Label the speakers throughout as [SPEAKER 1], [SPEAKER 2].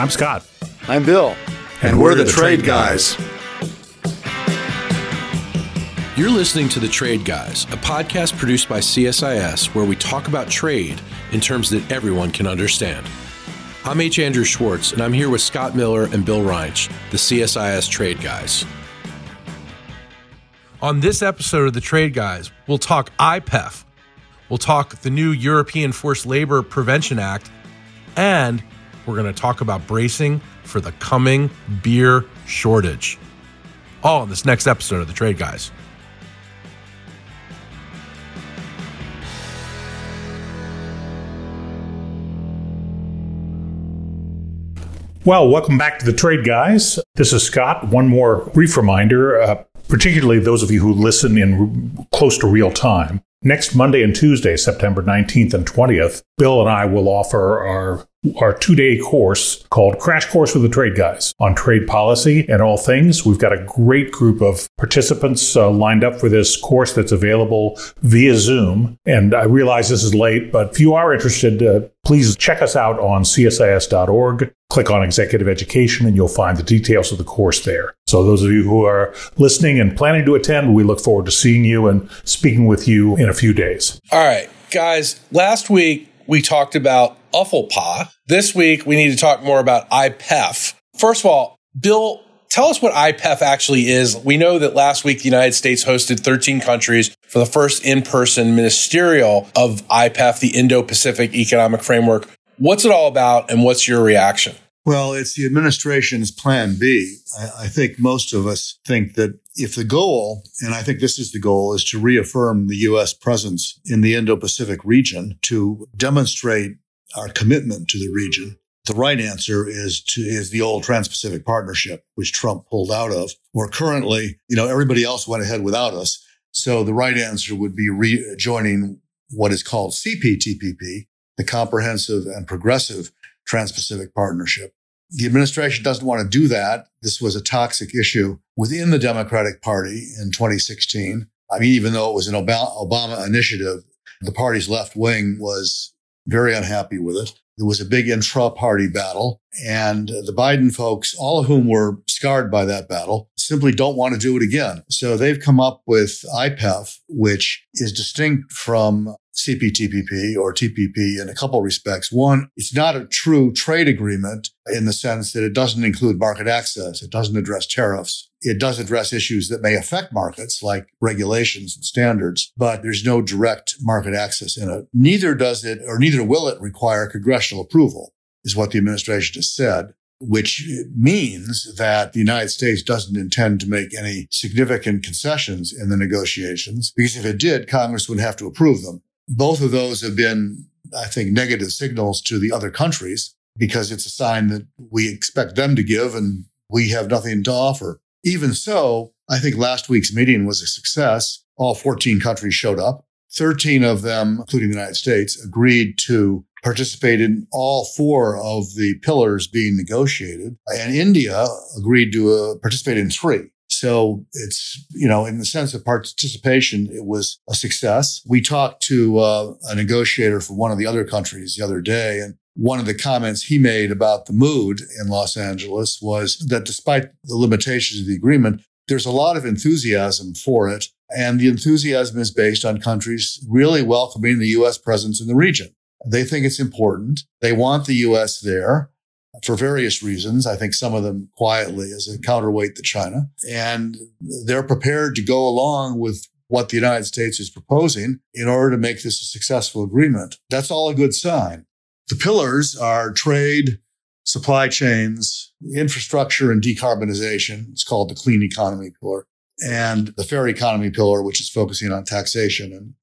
[SPEAKER 1] I'm Scott.
[SPEAKER 2] I'm Bill.
[SPEAKER 1] And, and we're, we're, the, the Trade, Trade guys. guys.
[SPEAKER 3] You're listening to The Trade Guys, a podcast produced by CSIS where we talk about trade in terms that everyone can understand. I'm H. Andrew Schwartz, and I'm here with Scott Miller and Bill Reinsch, the CSIS Trade Guys. On this episode of The Trade Guys, we'll talk IPEF, we'll talk the new European Forced Labor Prevention Act, and we're going to talk about bracing for the coming beer shortage. All in this next episode of The Trade Guys.
[SPEAKER 1] Well, welcome back to the Trade Guys. This is Scott. One more brief reminder, uh, particularly those of you who listen in close to real time. Next Monday and Tuesday, September 19th and 20th, Bill and I will offer our our two day course called Crash Course with the Trade Guys on trade policy and all things. We've got a great group of participants uh, lined up for this course that's available via Zoom. And I realize this is late, but if you are interested, uh, please check us out on csis.org. Click on executive education and you'll find the details of the course there. So those of you who are listening and planning to attend, we look forward to seeing you and speaking with you in a few days.
[SPEAKER 3] All right, guys, last week we talked about UFLPA. This week, we need to talk more about IPEF. First of all, Bill, tell us what IPEF actually is. We know that last week the United States hosted 13 countries for the first in-person ministerial of IPEF, the Indo-Pacific Economic Framework. What's it all about and what's your reaction?
[SPEAKER 2] Well, it's the administration's plan B. I, I, think most of us think that if the goal, and I think this is the goal, is to reaffirm the U.S. presence in the Indo Pacific region, to demonstrate our commitment to the region, the right answer is to is the old Trans-Pacific Partnership, which Trump pulled out of. Where currently, you know, everybody else went ahead without us. So the right answer would be rejoining what is called CPTPP, the Comprehensive and Progressive Trans-Pacific Partnership. The administration doesn't want to do that. This was a toxic issue within the Democratic Party in 2016. I mean, even though it was an Obama initiative, the party's left wing was very unhappy with it. There was a big intra party battle and the Biden folks, all of whom were scarred by that battle, simply don't want to do it again. So they've come up with IPEF, which is distinct from CPTPP or TPP in a couple of respects. One, it's not a true trade agreement in the sense that it doesn't include market access. It doesn't address tariffs. It does address issues that may affect markets like regulations and standards, but there's no direct market access in it. Neither does it or neither will it require congressional approval is what the administration has said which means that the United States doesn't intend to make any significant concessions in the negotiations, because if it did, Congress would have to approve them. Both of those have been, I think, negative signals to the other countries because it's a sign that we expect them to give and we have nothing to offer. Even so, I think last week's meeting was a success. All 14 countries showed up. 13 of them, including the United States, agreed to participate in all four of the pillars being negotiated. And India agreed to uh, participate in three. So it's, you know, in the sense of participation, it was a success. We talked to uh, a negotiator from one of the other countries the other day, and one of the comments he made about the mood in Los Angeles was that despite the limitations of the agreement, there's a lot of enthusiasm for it. And the enthusiasm is based on countries really welcoming the U.S. presence in the region. They think it's important. They want the U.S. there for various reasons. I think some of them quietly as a counterweight to China. And they're prepared to go along with what the United States is proposing in order to make this a successful agreement. That's all a good sign. The pillars are trade, supply chains, infrastructure, and decarbonization. It's called the clean economy pillar. And the fair economy pillar, which is focusing on taxation and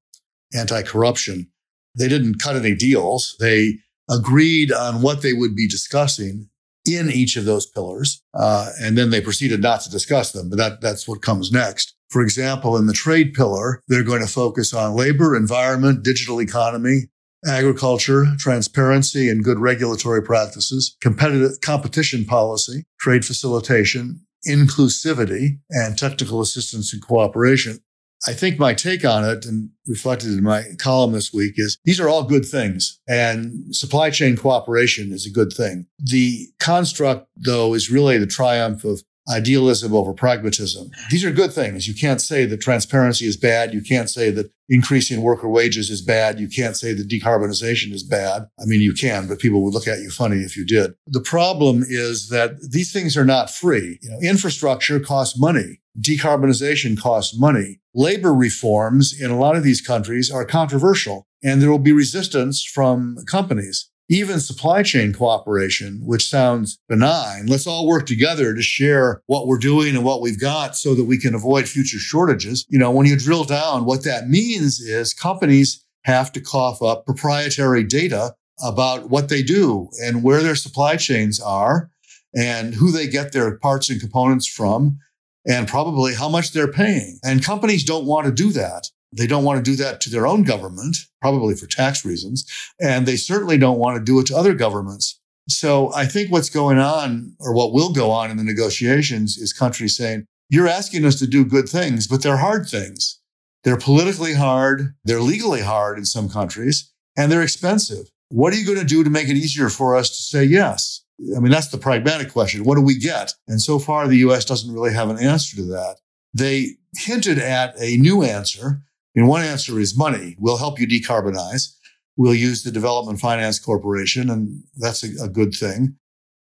[SPEAKER 2] anti corruption. They didn't cut any deals. They agreed on what they would be discussing in each of those pillars. Uh, and then they proceeded not to discuss them, but that, that's what comes next. For example, in the trade pillar, they're going to focus on labor, environment, digital economy, agriculture, transparency and good regulatory practices, competitive competition policy, trade facilitation, inclusivity, and technical assistance and cooperation. I think my take on it and reflected in my column this week is these are all good things and supply chain cooperation is a good thing. The construct though is really the triumph of idealism over pragmatism. These are good things. You can't say that transparency is bad. You can't say that increasing worker wages is bad. You can't say that decarbonization is bad. I mean, you can, but people would look at you funny if you did. The problem is that these things are not free. You know, infrastructure costs money. Decarbonization costs money. Labor reforms in a lot of these countries are controversial and there will be resistance from companies even supply chain cooperation, which sounds benign. Let's all work together to share what we're doing and what we've got so that we can avoid future shortages. You know, when you drill down, what that means is companies have to cough up proprietary data about what they do and where their supply chains are and who they get their parts and components from and probably how much they're paying. And companies don't want to do that. They don't want to do that to their own government, probably for tax reasons. And they certainly don't want to do it to other governments. So I think what's going on or what will go on in the negotiations is countries saying, you're asking us to do good things, but they're hard things. They're politically hard. They're legally hard in some countries and they're expensive. What are you going to do to make it easier for us to say yes? I mean, that's the pragmatic question. What do we get? And so far, the U.S. doesn't really have an answer to that. They hinted at a new answer, mean, one answer is money. We'll help you decarbonize. We'll use the Development Finance Corporation, and that's a, a good thing,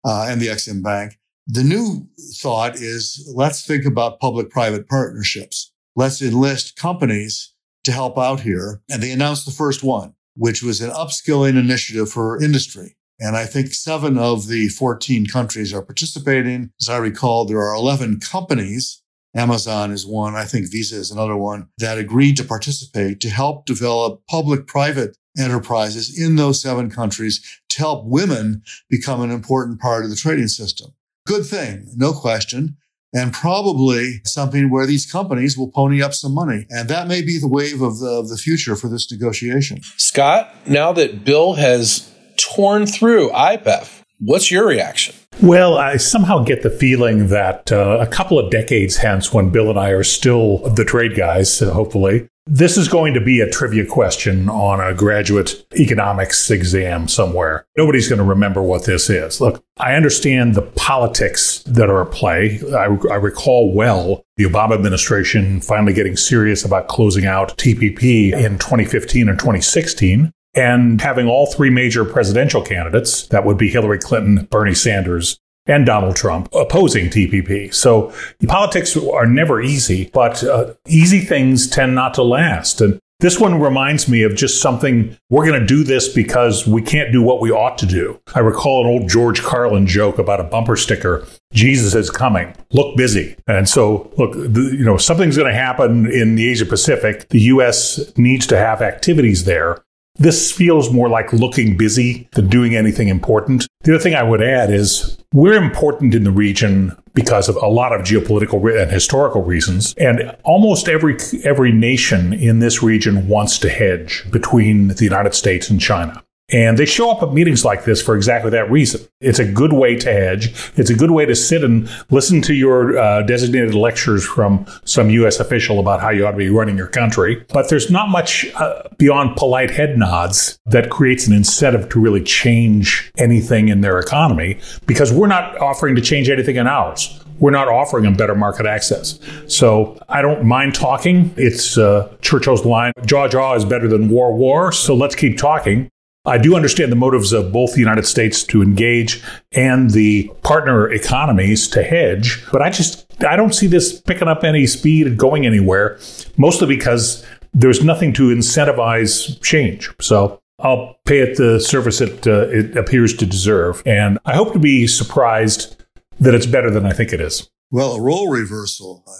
[SPEAKER 2] uh, and the Exim Bank. The new thought is let's think about public private partnerships. Let's enlist companies to help out here. And they announced the first one, which was an upskilling initiative for industry. And I think seven of the 14 countries are participating. As I recall, there are 11 companies Amazon is one. I think Visa is another one that agreed to participate to help develop public private enterprises in those seven countries to help women become an important part of the trading system. Good thing, no question. And probably something where these companies will pony up some money. And that may be the wave of the, of the future for this negotiation.
[SPEAKER 3] Scott, now that Bill has torn through IPEF, what's your reaction?
[SPEAKER 1] Well, I somehow get the feeling that uh, a couple of decades hence, when Bill and I are still the trade guys, uh, hopefully, this is going to be a trivia question on a graduate economics exam somewhere. Nobody's going to remember what this is. Look, I understand the politics that are at play. I, I, recall well the Obama administration finally getting serious about closing out TPP in 2015 and 2016 and having all three major presidential candidates, that would be Hillary Clinton, Bernie Sanders, and Donald Trump opposing TPP. So politics are never easy, but uh, easy things tend not to last. And this one reminds me of just something we're going to do this because we can't do what we ought to do. I recall an old George Carlin joke about a bumper sticker Jesus is coming. Look busy. And so, look, the, you know, something's going to happen in the Asia Pacific. The U.S. needs to have activities there. This feels more like looking busy than doing anything important. The other thing I would add is we're important in the region because of a lot of geopolitical and historical reasons. And almost every, every nation in this region wants to hedge between the United States and China. And they show up at meetings like this for exactly that reason. It's a good way to hedge. It's a good way to sit and listen to your uh, designated lectures from some U.S. official about how you ought to be running your country. But there's not much uh, beyond polite head nods that creates an incentive to really change anything in their economy because we're not offering to change anything in ours we're not offering them better market access. So I don't mind talking. It's uh, Churchill's line, jaw jaw is better than war war. So let's keep talking. I do understand the motives of both the United States to engage and the partner economies to hedge, but I just I don't see this picking up any speed and going anywhere, mostly because there's nothing to incentivize change. So I'll pay it the service it, uh, it appears to deserve, and I hope to be surprised that it's better than I think it is.
[SPEAKER 2] Well, a role reversal. Uh,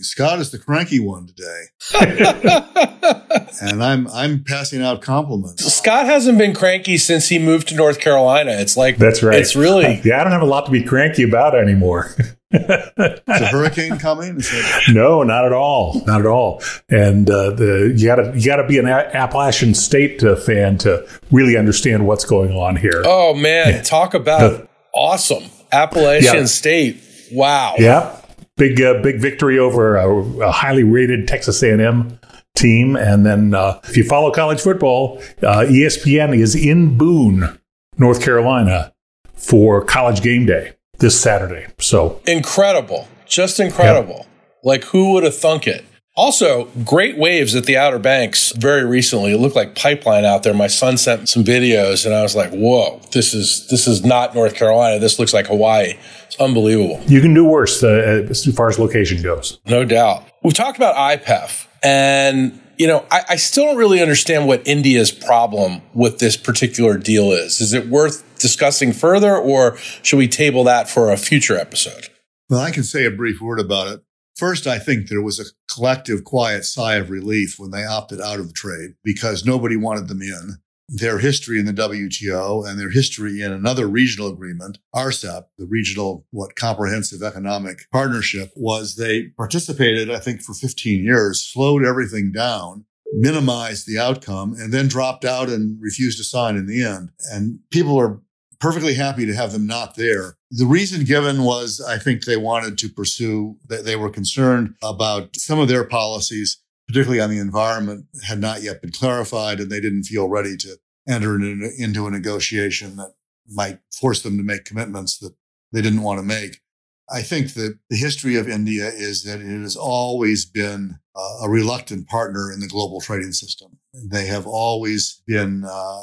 [SPEAKER 2] Scott is the cranky one today, and I'm I'm passing out compliments.
[SPEAKER 3] Scott hasn't been cranky since he moved to North Carolina. It's like
[SPEAKER 1] that's right.
[SPEAKER 3] It's really
[SPEAKER 1] yeah. I don't have a lot to be cranky about anymore.
[SPEAKER 2] is a hurricane coming?
[SPEAKER 1] no, not at all, not at all. And uh, the you gotta you gotta be an a- Appalachian State uh, fan to really understand what's going on here.
[SPEAKER 3] Oh man, yeah. talk about awesome Appalachian yeah. State Wow.
[SPEAKER 1] Yep. big uh, big victory over a, a, highly rated Texas A&M team. And then uh, if you follow college football, uh, ESPN is in Boone, North Carolina, for College Game Day this Saturday. So
[SPEAKER 3] incredible, just incredible. Yep. Like who would have thunk it? Also, great waves at the Outer Banks very recently. It looked like pipeline out there. My son sent some videos and I was like, whoa, this is, this is not North Carolina. This looks like Hawaii. It's unbelievable.
[SPEAKER 1] You can do worse uh, as far as location goes.
[SPEAKER 3] No doubt. We've talked about IPEF and you know, I, I, still don't really understand what India's problem with this particular deal is. Is it worth discussing further, or should we table that for a future episode?
[SPEAKER 2] Well, I can say a brief word about it. First, I think there was a collective quiet sigh of relief when they opted out of the trade because nobody wanted them in. Their history in the WTO and their history in another regional agreement, RCEP, the regional, what, comprehensive economic partnership, was they participated, I think, for 15 years, slowed everything down, minimized the outcome, and then dropped out and refused to sign in the end. And people are perfectly happy to have them not there. The reason given was I think they wanted to pursue, they were concerned about some of their policies, particularly on the environment, had not yet been clarified, and they didn't feel ready to enter into a negotiation that might force them to make commitments that they didn't want to make. I think that the history of India is that it has always been a reluctant partner in the global trading system. They have always been uh,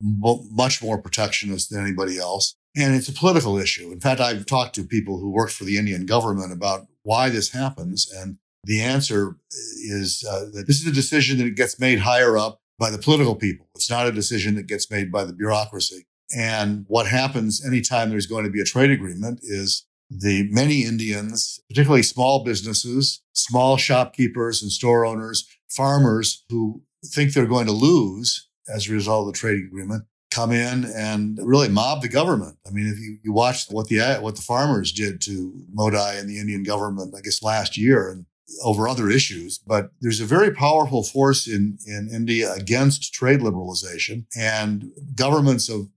[SPEAKER 2] much more protectionist than anybody else. And it's a political issue. In fact, I've talked to people who work for the Indian government about why this happens. And the answer is uh, that this is a decision that gets made higher up by the political people. It's not a decision that gets made by the bureaucracy. And what happens anytime there's going to be a trade agreement is the many Indians, particularly small businesses, small shopkeepers and store owners, farmers who think they're going to lose as a result of the trade agreement come in and really mob the government. I mean, if you, you watch what the what the farmers did to Modi and the Indian government, I guess last year and over other issues, but there's a very powerful force in in India against trade liberalization, and governments of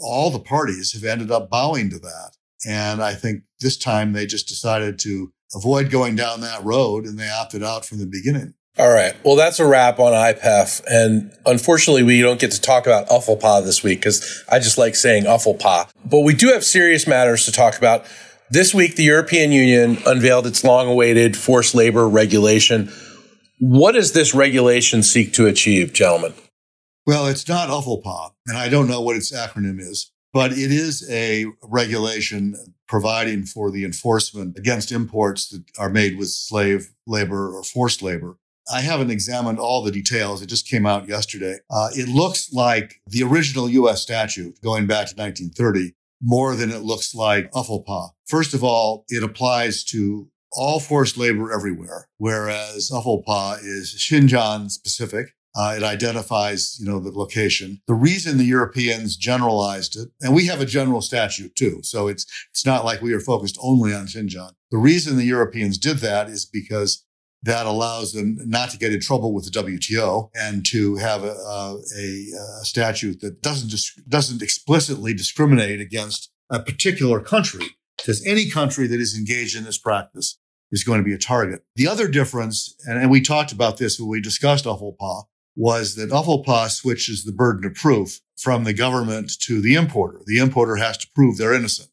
[SPEAKER 2] all the parties have ended up bowing to that. And I think this time they just decided to avoid going down that road, and they opted out from the beginning.
[SPEAKER 3] All right. Well, that's a wrap on IPEF. And unfortunately, we don't get to talk about UFLPA this week because I just like saying UFLPA. But we do have serious matters to talk about. This week, the European Union unveiled its long awaited forced labor regulation. What does this regulation seek to achieve, gentlemen?
[SPEAKER 2] Well, it's not UFLPA, and I don't know what its acronym is, but it is a regulation providing for the enforcement against imports that are made with slave labor or forced labor. I haven't examined all the details. It just came out yesterday. Uh, it looks like the original U.S. statute going back to 1930 more than it looks like UFLPA. First of all, it applies to all forced labor everywhere, whereas UFLPA is Xinjiang specific. Uh, it identifies, you know, the location. The reason the Europeans generalized it, and we have a general statute too, so it's it's not like we are focused only on Xinjiang. The reason the Europeans did that is because that allows them not to get in trouble with the WTO and to have a, a, a statute that doesn't dis- doesn't explicitly discriminate against a particular country. Because any country that is engaged in this practice is going to be a target. The other difference, and, and we talked about this when we discussed UFLPA, was that UFLPA switches the burden of proof from the government to the importer. The importer has to prove they're innocent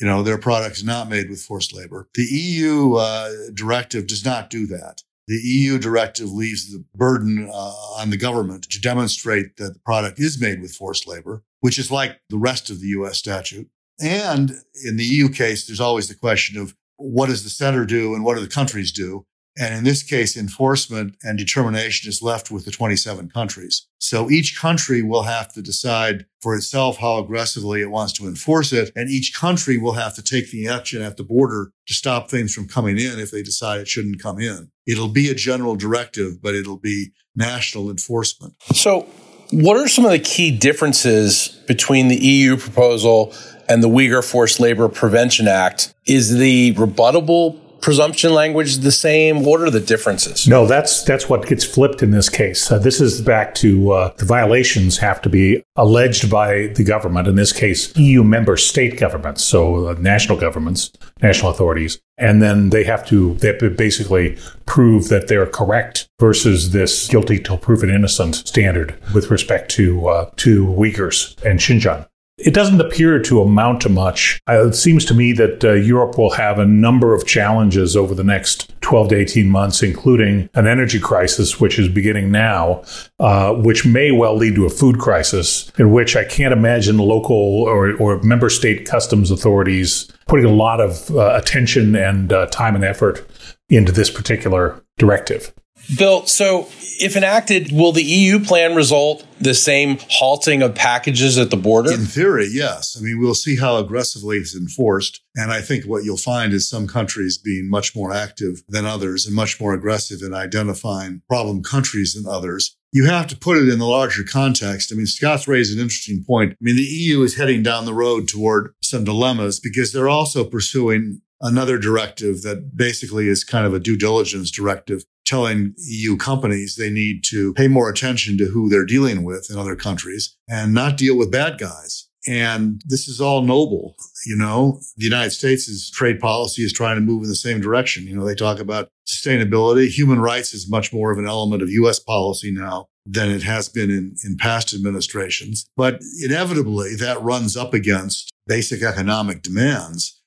[SPEAKER 2] you know, their products not made with forced labor. The EU uh, directive does not do that. The EU directive leaves the burden uh, on the government to demonstrate that the product is made with forced labor, which is like the rest of the US statute. And in the EU case, there's always the question of what does the center do and what do the countries do? And in this case, enforcement and determination is left with the 27 countries. So each country will have to decide for itself how aggressively it wants to enforce it. And each country will have to take the action at the border to stop things from coming in if they decide it shouldn't come in. It'll be a general directive, but it'll be national enforcement.
[SPEAKER 3] So what are some of the key differences between the EU proposal and the Uyghur Forced Labor Prevention Act? Is the rebuttable presumption language the same? What are the differences?
[SPEAKER 1] No, that's that's what gets flipped in this case. Uh, this is back to uh, the violations have to be alleged by the government. In this case, EU member state governments, so uh, national governments, national authorities, and then they have to they have to basically prove that they're correct versus this guilty till proven innocent standard with respect to uh, to Uyghurs and Xinjiang. It doesn't appear to amount to much. Uh, it seems to me that uh, Europe will have a number of challenges over the next 12 to 18 months, including an energy crisis, which is beginning now, uh, which may well lead to a food crisis, in which I can't imagine local or, or member state customs authorities putting a lot of uh, attention and uh, time and effort into this particular directive.
[SPEAKER 3] Bill, so if enacted, will the EU plan result the same halting of packages at the border?
[SPEAKER 2] In theory, yes. I mean, we'll see how aggressively it's enforced. And I think what you'll find is some countries being much more active than others and much more aggressive in identifying problem countries than others. You have to put it in the larger context. I mean, Scott's raised an interesting point. I mean, the EU is heading down the road toward some dilemmas because they're also pursuing another directive that basically is kind of a due diligence directive telling EU companies they need to pay more attention to who they're dealing with in other countries and not deal with bad guys. And this is all noble. You know, the United States' trade policy is trying to move in the same direction. You know, they talk about sustainability. Human rights is much more of an element of U.S. policy now than it has been in, in past administrations. But inevitably, that runs up against basic economic demands.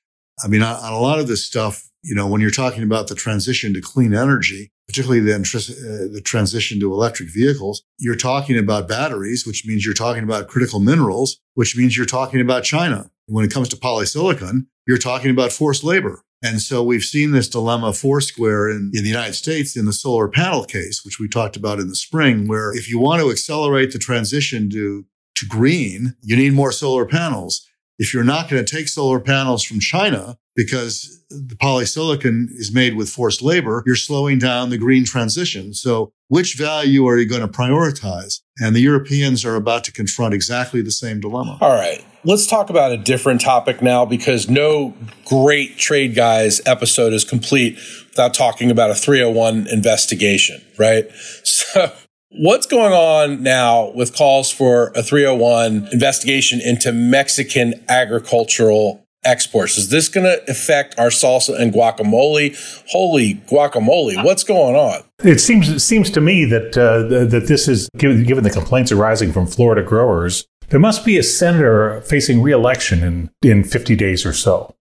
[SPEAKER 2] I mean, on, on a lot of this stuff, you know, when you're talking about the transition to clean energy, particularly the, uh, the transition to electric vehicles, you're talking about batteries, which means you're talking about critical minerals, which means you're talking about China. When it comes to polysilicon, you're talking about forced labor. And so we've seen this dilemma foursquare in, in the United States in the solar panel case, which we talked about in the spring, where if you want to accelerate the transition to, to green, you need more solar panels. If you're not going to take solar panels from China, because the polysilicon is made with forced labor, you're slowing down the green transition. So which value are you going to prioritize? And the Europeans are about to confront exactly the same dilemma.
[SPEAKER 3] All right. Let's talk about a different topic now because no great trade guys episode is complete without talking about a 301 investigation, right? So What's going on now with calls for a 301 investigation into Mexican agricultural exports. Is this going to affect our salsa and guacamole? Holy guacamole! What's going on?
[SPEAKER 1] It seems it seems to me that uh, that this is given, given the complaints arising from Florida growers. There must be a senator facing reelection in in 50 days or so.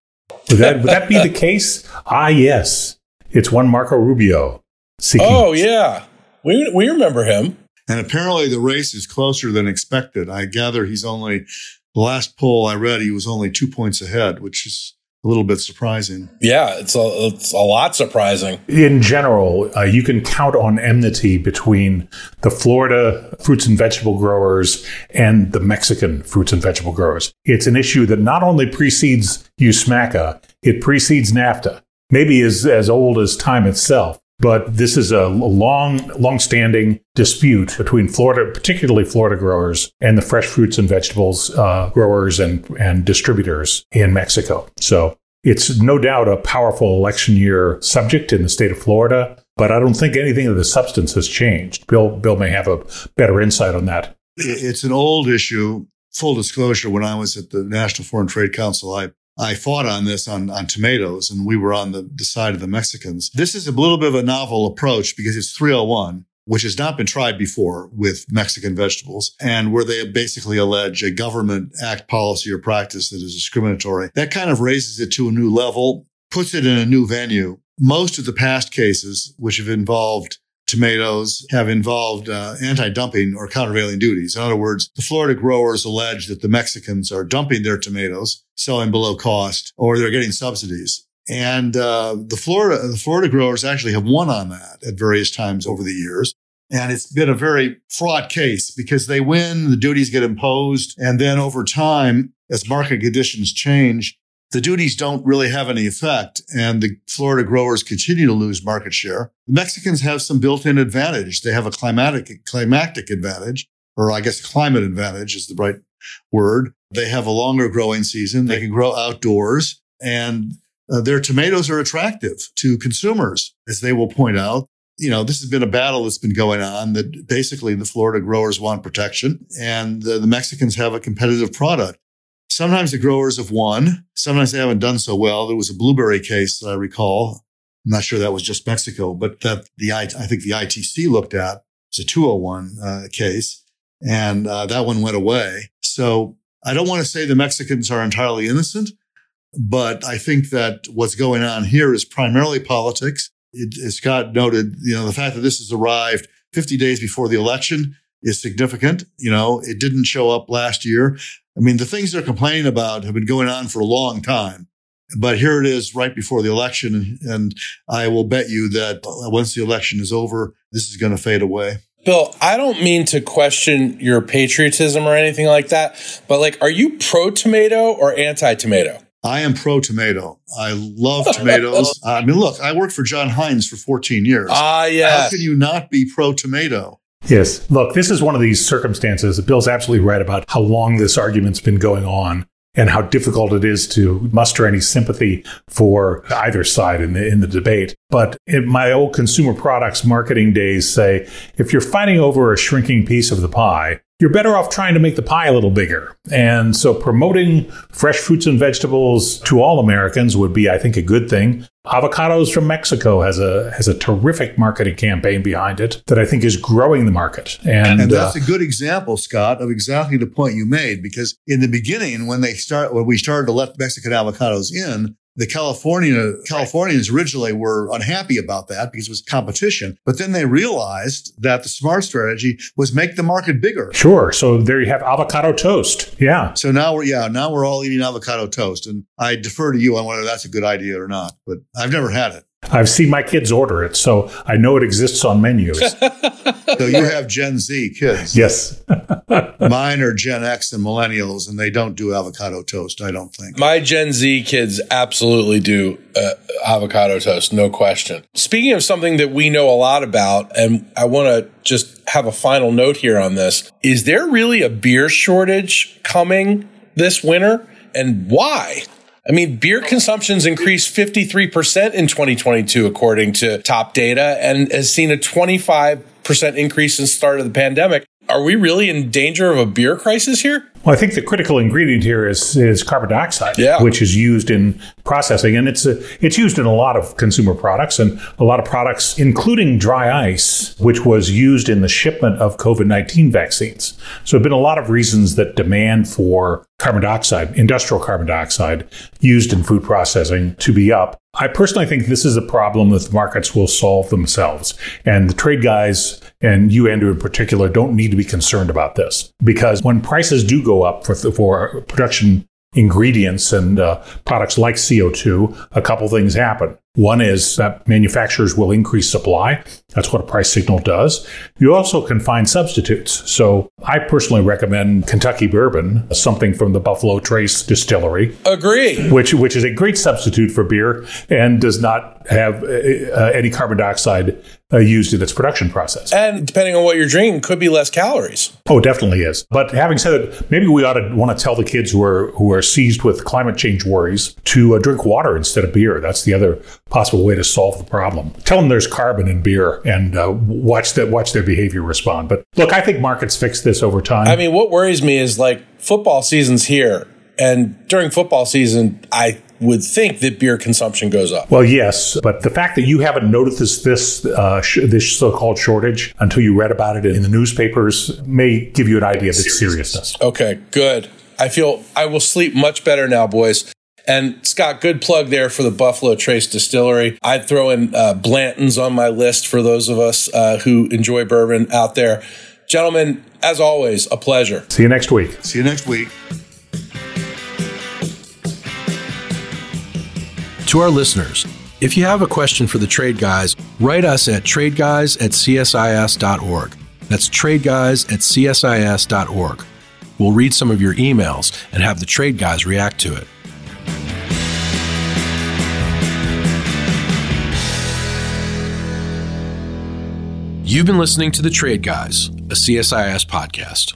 [SPEAKER 1] Would that would that be the case? Ah, yes. It's one Marco Rubio.
[SPEAKER 3] Seeking- oh yeah, we we remember him.
[SPEAKER 2] And apparently the race is closer than expected. I gather he's only the last poll I read, he was only two points ahead, which is a little bit surprising.
[SPEAKER 3] Yeah, it's a, it's a lot surprising.
[SPEAKER 1] In general, uh, you can count on enmity between the Florida fruits and vegetable growers and the Mexican fruits and vegetable growers. It's an issue that not only precedes USMCA, it precedes NAFTA, maybe is as old as time itself. But this is a long, long-standing dispute between Florida, particularly Florida growers, and the fresh fruits and vegetables uh, growers and and distributors in Mexico. So it's no doubt a powerful election year subject in the state of Florida. But I don't think anything of the substance has changed. Bill, Bill may have a better insight on that.
[SPEAKER 2] It's an old issue. Full disclosure: When I was at the National Foreign Trade Council, I I fought on this on, on tomatoes and we were on the, the side of the Mexicans. This is a little bit of a novel approach because it's 301 which has not been tried before with Mexican vegetables, and where they basically allege a government act policy or practice that is discriminatory. That kind of raises it to a new level, puts it in a new venue. Most of the past cases, which have involved tomatoes have involved uh, anti-dumping or countervailing duties. In other words, the Florida growers allege that the Mexicans are dumping their tomatoes, selling below cost, or they're getting subsidies. And uh, the Florida the Florida growers actually have won on that at various times over the years. And it's been a very fraught case because they win, the duties get imposed, and then over time, as market conditions change, the duties don't really have any effect and the Florida growers continue to lose market share. The Mexicans have some built-in advantage. They have a climatic, climatic advantage, or I guess climate advantage is the right word. They have a longer growing season. They can grow outdoors and uh, their tomatoes are attractive to consumers, as they will point out. You know, this has been a battle that's been going on that basically the Florida growers want protection and the Mexicans have a competitive product. Sometimes the growers have won. Sometimes they haven't done so well. There was a blueberry case that I recall. I'm not sure that was just Mexico, but that the I, think the ITC looked at was a 201 uh, case, and uh, that one went away. So I don't want to say the Mexicans are entirely innocent, but I think that what's going on here is primarily politics. It, as Scott noted, you know, the fact that this has arrived 50 days before the election is significant. You know, it didn't show up last year. I mean, the things they're complaining about have been going on for a long time. But here it is right before the election. And I will bet you that once the election is over, this is going to fade away.
[SPEAKER 3] Bill, I don't mean to question your patriotism or anything like that, but like, are you pro tomato or anti tomato?
[SPEAKER 2] I am pro tomato. I love tomatoes. I mean, look, I worked for John Heinz for 14 years.
[SPEAKER 3] Ah, yeah.
[SPEAKER 2] How can you not be pro tomato?
[SPEAKER 1] Yes. Look, this is one of these circumstances. Bill's absolutely right about how long this argument's been going on and how difficult it is to muster any sympathy for either side in the in the debate. But in my old consumer products marketing days say if you're fighting over a shrinking piece of the pie, you're better off trying to make the pie a little bigger. And so promoting fresh fruits and vegetables to all Americans would be, I think, a good thing. Avocados from Mexico has a has a terrific marketing campaign behind it that I think is growing the market. And,
[SPEAKER 2] and that's uh, a good example, Scott, of exactly the point you made. Because in the beginning, when they start when we started to let Mexican avocados in, the California Californians originally were unhappy about that because it was competition, but then they realized that the smart strategy was make the market bigger.
[SPEAKER 1] Sure. So there you have avocado toast. Yeah.
[SPEAKER 2] So now we're yeah now we're all eating avocado toast, and I defer to you on whether that's a good idea or not. But I've never had it.
[SPEAKER 1] I've seen my kids order it, so I know it exists on menus.
[SPEAKER 2] so you have Gen Z kids.
[SPEAKER 1] Yes.
[SPEAKER 2] Mine are Gen X and millennials, and they don't do avocado toast, I don't think.
[SPEAKER 3] My Gen Z kids absolutely do uh, avocado toast, no question. Speaking of something that we know a lot about, and I want to just have a final note here on this is there really a beer shortage coming this winter? And why? I mean, beer consumption's increased 53% in 2022, according to top data, and has seen a 25% increase since the start of the pandemic. Are we really in danger of a beer crisis here?
[SPEAKER 1] Well, I think the critical ingredient here is is carbon dioxide,
[SPEAKER 3] yeah.
[SPEAKER 1] which is used in processing, and it's a, it's used in a lot of consumer products and a lot of products, including dry ice, which was used in the shipment of COVID nineteen vaccines. So, there have been a lot of reasons that demand for carbon dioxide, industrial carbon dioxide, used in food processing to be up. I personally think this is a problem that the markets will solve themselves. And the trade guys, and you, Andrew, in particular, don't need to be concerned about this because when prices do go up for, for production ingredients and uh, products like CO2, a couple things happen. One is that manufacturers will increase supply. That's what a price signal does. You also can find substitutes. So I personally recommend Kentucky bourbon, something from the Buffalo Trace distillery.
[SPEAKER 3] Agree.
[SPEAKER 1] Which which is a great substitute for beer and does not have uh, uh any carbon dioxide uh, used in its production process.
[SPEAKER 3] And depending on what you're drinking, could be less calories.
[SPEAKER 1] Oh, definitely is. But having said that, maybe we ought to want to tell the kids who are who are seized with climate change worries to uh, drink water instead of beer. That's the other possible way to solve the problem. Tell them there's carbon in beer and uh, watch that watch their behavior respond. But look, I think markets fix this over time.
[SPEAKER 3] I mean, what worries me is like football season's here, and during football season, I would think that beer consumption goes up.
[SPEAKER 1] Well, yes, but the fact that you haven't noticed this uh, sh- this so-called shortage until you read about it in the newspapers may give you an idea of its seriousness.
[SPEAKER 3] Okay, good. I feel I will sleep much better now, boys. And Scott, good plug there for the Buffalo Trace Distillery. I'd throw in uh, Blanton's on my list for those of us uh, who enjoy bourbon out there. Gentlemen, as always, a pleasure.
[SPEAKER 1] See you next week.
[SPEAKER 2] See you next week.
[SPEAKER 4] To our listeners, if you have a question for the trade guys, write us at tradeguys at csis.org. That's tradeguys at csis.org. We'll read some of your emails and have the trade guys react to it. You've been listening to The Trade Guys, a CSIS podcast.